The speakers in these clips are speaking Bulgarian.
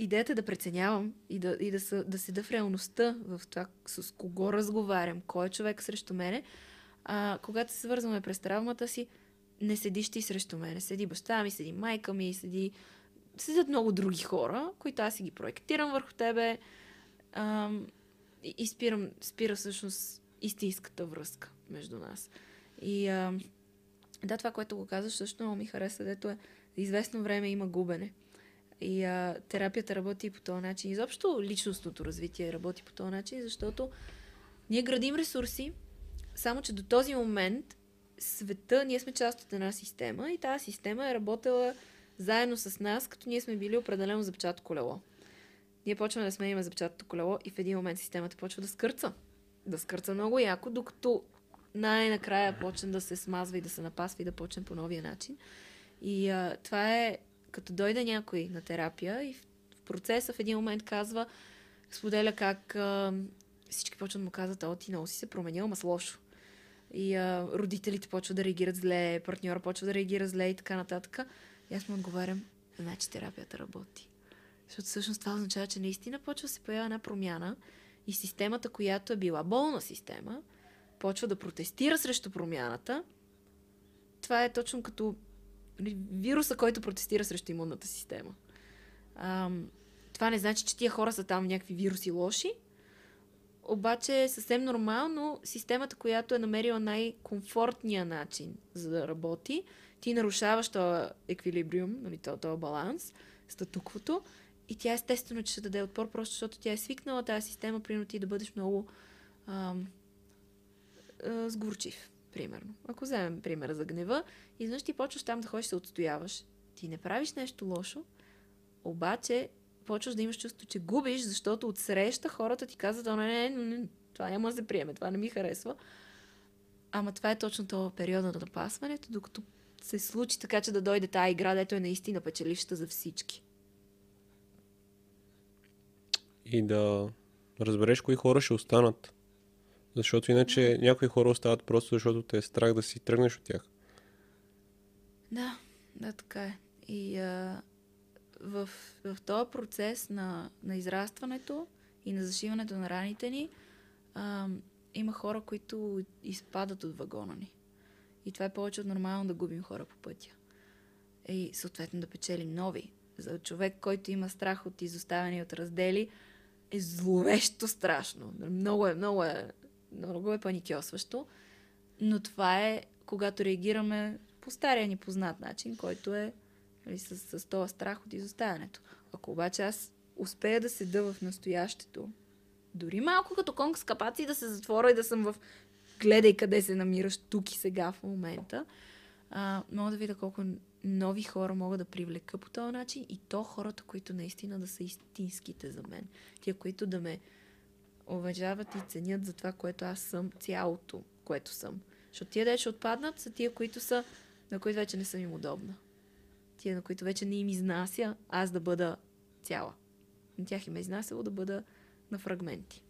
идеята да преценявам и да, и да, са, да седа в реалността, в това с кого разговарям, кой е човек срещу мене. А, когато се свързваме през травмата си, не седиш ти срещу мене. Седи баща ми, седи майка ми, седи... Седят много други хора, които аз си ги проектирам върху тебе. А, и, и спирам, спира всъщност истинската връзка между нас. И а, да, това, което го казваш, също много ми хареса, дето е известно време има губене. И а, терапията работи по този начин. Изобщо личностното развитие работи по този начин, защото ние градим ресурси, само че до този момент света, ние сме част от една система и тази система е работила заедно с нас, като ние сме били определено запчато колело. Ние почваме да сменяме запчатото колело и в един момент системата почва да скърца. Да скърца много яко, докато най-накрая почне да се смазва и да се напасва и да почне по новия начин. И а, това е като дойде някой на терапия и в, процеса в един момент казва, споделя как а, всички почват да му казват, о, ти много си се променил, ама с лошо. И а, родителите почват да реагират зле, партньора почва да реагира зле и така нататък. И аз му отговарям, значи терапията работи. Защото всъщност това означава, че наистина почва да се появява една промяна и системата, която е била болна система, почва да протестира срещу промяната. Това е точно като вируса, който протестира срещу имунната система. Ам, това не значи, че тия хора са там някакви вируси лоши, обаче е съвсем нормално системата, която е намерила най-комфортния начин за да работи, ти нарушаваш този еквилибриум, нали, този, баланс, статуквото, и тя естествено, че ще даде отпор, просто защото тя е свикнала тази система, примерно ти да бъдеш много ам, а, сгорчив, примерно. Ако вземем примера за гнева, изведнъж ти почваш там да ходиш се отстояваш. Ти не правиш нещо лошо, обаче почваш да имаш чувство, че губиш, защото от среща хората ти казват, не, не, не, не, това няма да се приеме, това не ми харесва. Ама това е точно това периода на напасването, докато се случи така, че да дойде тази игра, дето е наистина печелившата за всички. И да разбереш кои хора ще останат. Защото иначе някои хора остават просто защото те е страх да си тръгнеш от тях. Да, да, така е. И а, в, в този процес на, на израстването и на зашиването на раните ни, а, има хора, които изпадат от вагона ни. И това е повече от нормално да губим хора по пътя. И съответно да печелим нови. За човек, който има страх от изоставяне и от раздели, е зловещо страшно. Много е, много е, много е паникьосващо. Но това е, когато реагираме по стария ни познат начин, който е нали, с, с този страх от изоставянето. Ако обаче аз успея да седа в настоящето, дори малко като конг с капаци да се затворя и да съм в гледай къде се намираш тук и сега в момента, а, мога да видя колко нови хора мога да привлека по този начин и то хората, които наистина да са истинските за мен. Тия, които да ме уважават и ценят за това, което аз съм, цялото, което съм. Защото тия, де отпаднат, са тия, които са, на които вече не съм им удобна. Тия, на които вече не им изнася аз да бъда цяла. На тях им е изнасяло да бъда на фрагменти.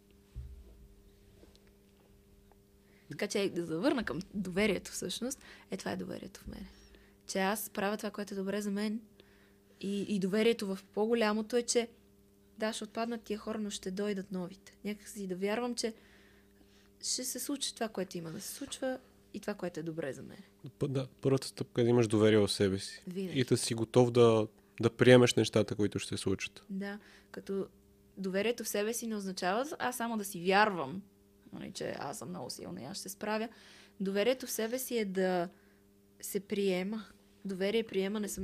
Така че да завърна към доверието всъщност, е това е доверието в мене. Че аз правя това, което е добре за мен и, и доверието в по-голямото е, че да, ще отпаднат тия хора, но ще дойдат новите. Някак си да вярвам, че ще се случи това, което има да се случва и това, което е добре за мен. Да, първата стъпка е да имаш доверие в себе си. Винаги. И да си готов да, да приемеш нещата, които ще се случат. Да, като доверието в себе си не означава аз само да си вярвам, нали, че аз съм много силна и аз ще се справя. Доверието в себе си е да се приема. Доверие и приемане са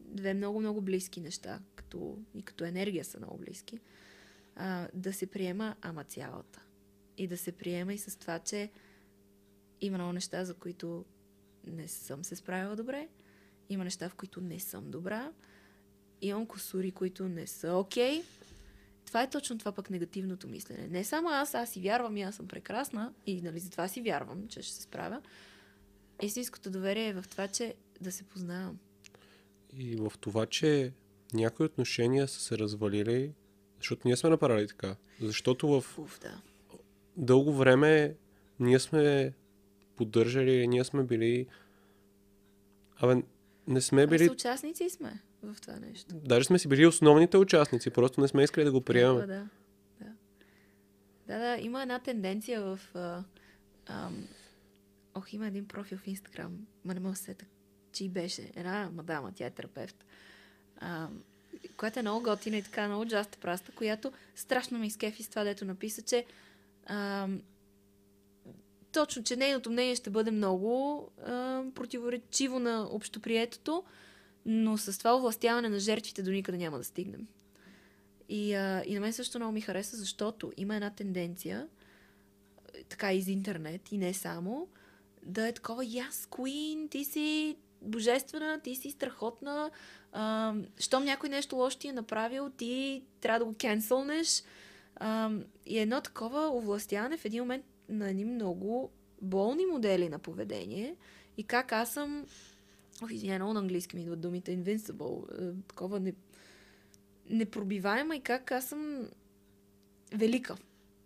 две много-много близки неща, като, и като енергия са много близки. А, да се приема, ама цялата. И да се приема и с това, че има много неща, за които не съм се справила добре. Има неща, в които не съм добра. Имам косури, които не са окей. Okay. Това е точно това пък негативното мислене. Не само аз, аз си вярвам и аз съм прекрасна и нали, затова си вярвам, че ще се справя. Истинското доверие е в това, че да се познавам. И в това, че някои отношения са се развалили, защото ние сме направили така. Защото в Уф, да. дълго време ние сме поддържали, ние сме били... Абе, не сме били... Участници сме в това нещо. Даже сме си били основните участници, просто не сме искали да го приемем. Да, да. Да, да, има една тенденция в... А, ам, ох, има един профил в Инстаграм, ма не мога да се сета, чий беше. Една мадама, тя е терапевт. Ам, която е много готина и така много джаста праста, която страшно ме изкефи с това, дето написа, че ам, точно, че нейното мнение ще бъде много а, противоречиво на общоприетото, но с това овластяване на жертвите до никъде няма да стигнем. И, а, и на мен също много ми хареса, защото има една тенденция, така из интернет и не само, да е такова, yes, queen, ти си божествена, ти си страхотна, щом някой нещо лошо ти е направил, ти трябва да го кенсълнеш. А, и едно такова овластяване в един момент на едни много болни модели на поведение и как аз съм Ох, извиня, много на английски ми идват думите invincible, такова не, непробиваема и как аз съм велика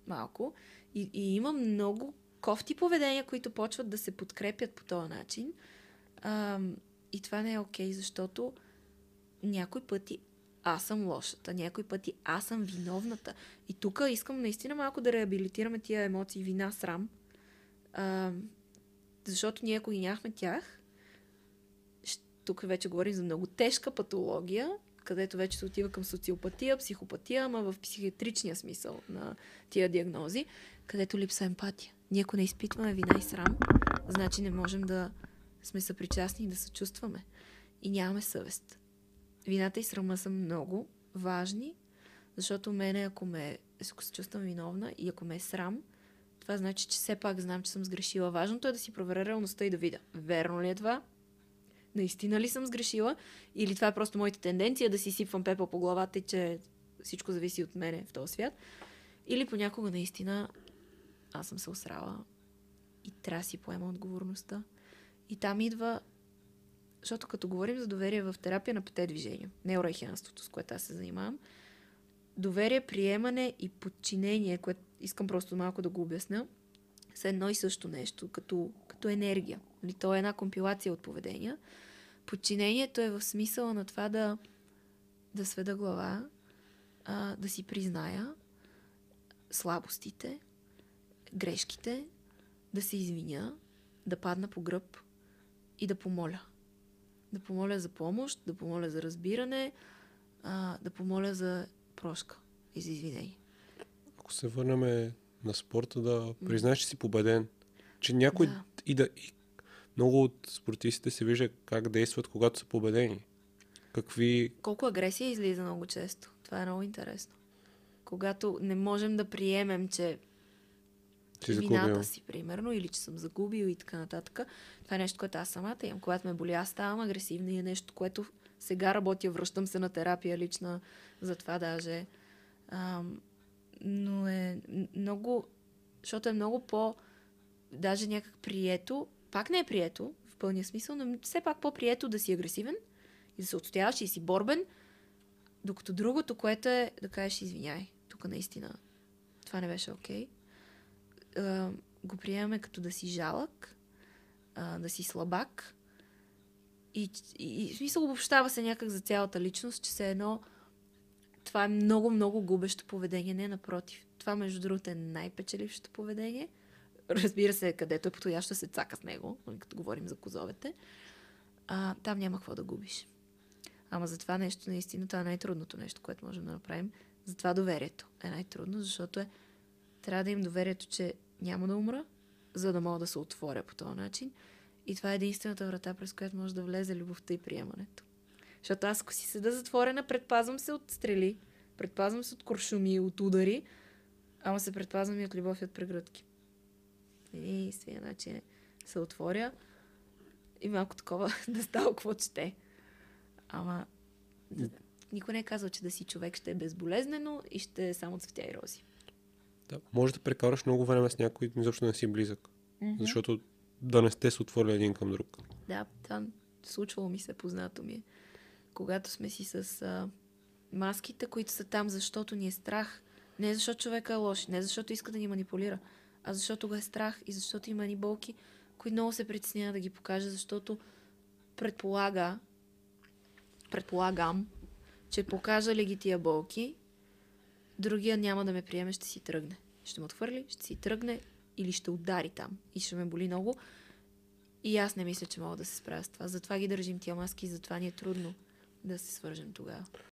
малко и, и имам много кофти поведения, които почват да се подкрепят по този начин. А, и това не е окей, okay, защото някой пъти аз съм лошата, някой пъти аз съм виновната. И тук искам наистина малко да реабилитираме тия емоции, вина, срам. А, защото ние, ако ги нямахме тях, тук вече говорим за много тежка патология, където вече се отива към социопатия, психопатия, ама в психиатричния смисъл на тия диагнози, където липса емпатия. Ние ако не изпитваме вина и срам, значи не можем да сме съпричастни и да се чувстваме. И нямаме съвест. Вината и срама са много важни, защото мене, ако, ме, ако се чувствам виновна и ако ме е срам, това значи, че все пак знам, че съм сгрешила. Важното е да си проверя реалността и да видя. Верно ли е това? Наистина ли съм сгрешила? Или това е просто моята тенденция да си сипвам пепел по главата и че всичко зависи от мене в този свят? Или понякога наистина аз съм се осрала и трябва да си поема отговорността. И там идва защото като говорим за доверие в терапия на пете движения, неурахианството, с което аз се занимавам, доверие, приемане и подчинение, което искам просто малко да го обясня, са едно и също нещо, като, като енергия. Нали, то е една компилация от поведения. Подчинението е в смисъла на това да, да сведа глава, а, да си призная слабостите, грешките, да се извиня, да падна по гръб и да помоля да помоля за помощ, да помоля за разбиране, а, да помоля за прошка и за извинение. Ако се върнем на спорта, да признаеш, че си победен. Че някой да. и да. И много от спортистите се вижда как действат, когато са победени. Какви. Колко агресия излиза много често. Това е много интересно. Когато не можем да приемем, че си вината си, примерно, или че съм загубил и така нататък. Това е нещо, което аз самата имам. Когато ме боли, аз ставам агресивна и е нещо, което сега работя, връщам се на терапия лична, за това даже. Ам, но е много, защото е много по, даже някак прието, пак не е прието, в пълния смисъл, но все пак по-прието да си агресивен и да се отстояваш и си борбен, докато другото, което е да кажеш извиняй, тук наистина това не беше окей. Okay го приемаме като да си жалък, а, да си слабак. И, и, смисъл обобщава се някак за цялата личност, че се едно това е много, много губещо поведение. Не, напротив. Това, между другото, е най-печелившото поведение. Разбира се, където е подходящо се цака с него, нали, като говорим за козовете. А, там няма какво да губиш. Ама за това нещо, наистина, това е най-трудното нещо, което можем да направим. Затова доверието е най-трудно, защото е трябва да им доверието, че няма да умра, за да мога да се отворя по този начин. И това е единствената врата, през която може да влезе любовта и приемането. Защото аз, ако си седа затворена, предпазвам се от стрели, предпазвам се от куршуми, от удари, ама се предпазвам и от любов и от прегръдки. Единствения начин е се отворя и малко такова да става какво чете. Ама никой не е казал, че да си човек ще е безболезнено и ще е само цветя и рози. Да, може да прекараш много време с някой, защото не си близък. Mm-hmm. Защото да не сте се отворили един към друг. Да, да, случвало ми се, познато ми е. Когато сме си с а, маските, които са там, защото ни е страх. Не защото човека е лош, не защото иска да ни манипулира, а защото го е страх и защото има ни болки, които много се притеснява да ги покаже, защото предполага, предполагам, че покажа ли ги тия болки, другия няма да ме приеме, ще си тръгне. Ще ме отхвърли, ще си тръгне или ще удари там и ще ме боли много. И аз не мисля, че мога да се справя с това. Затова ги държим тия маски, затова ни е трудно да се свържем тогава.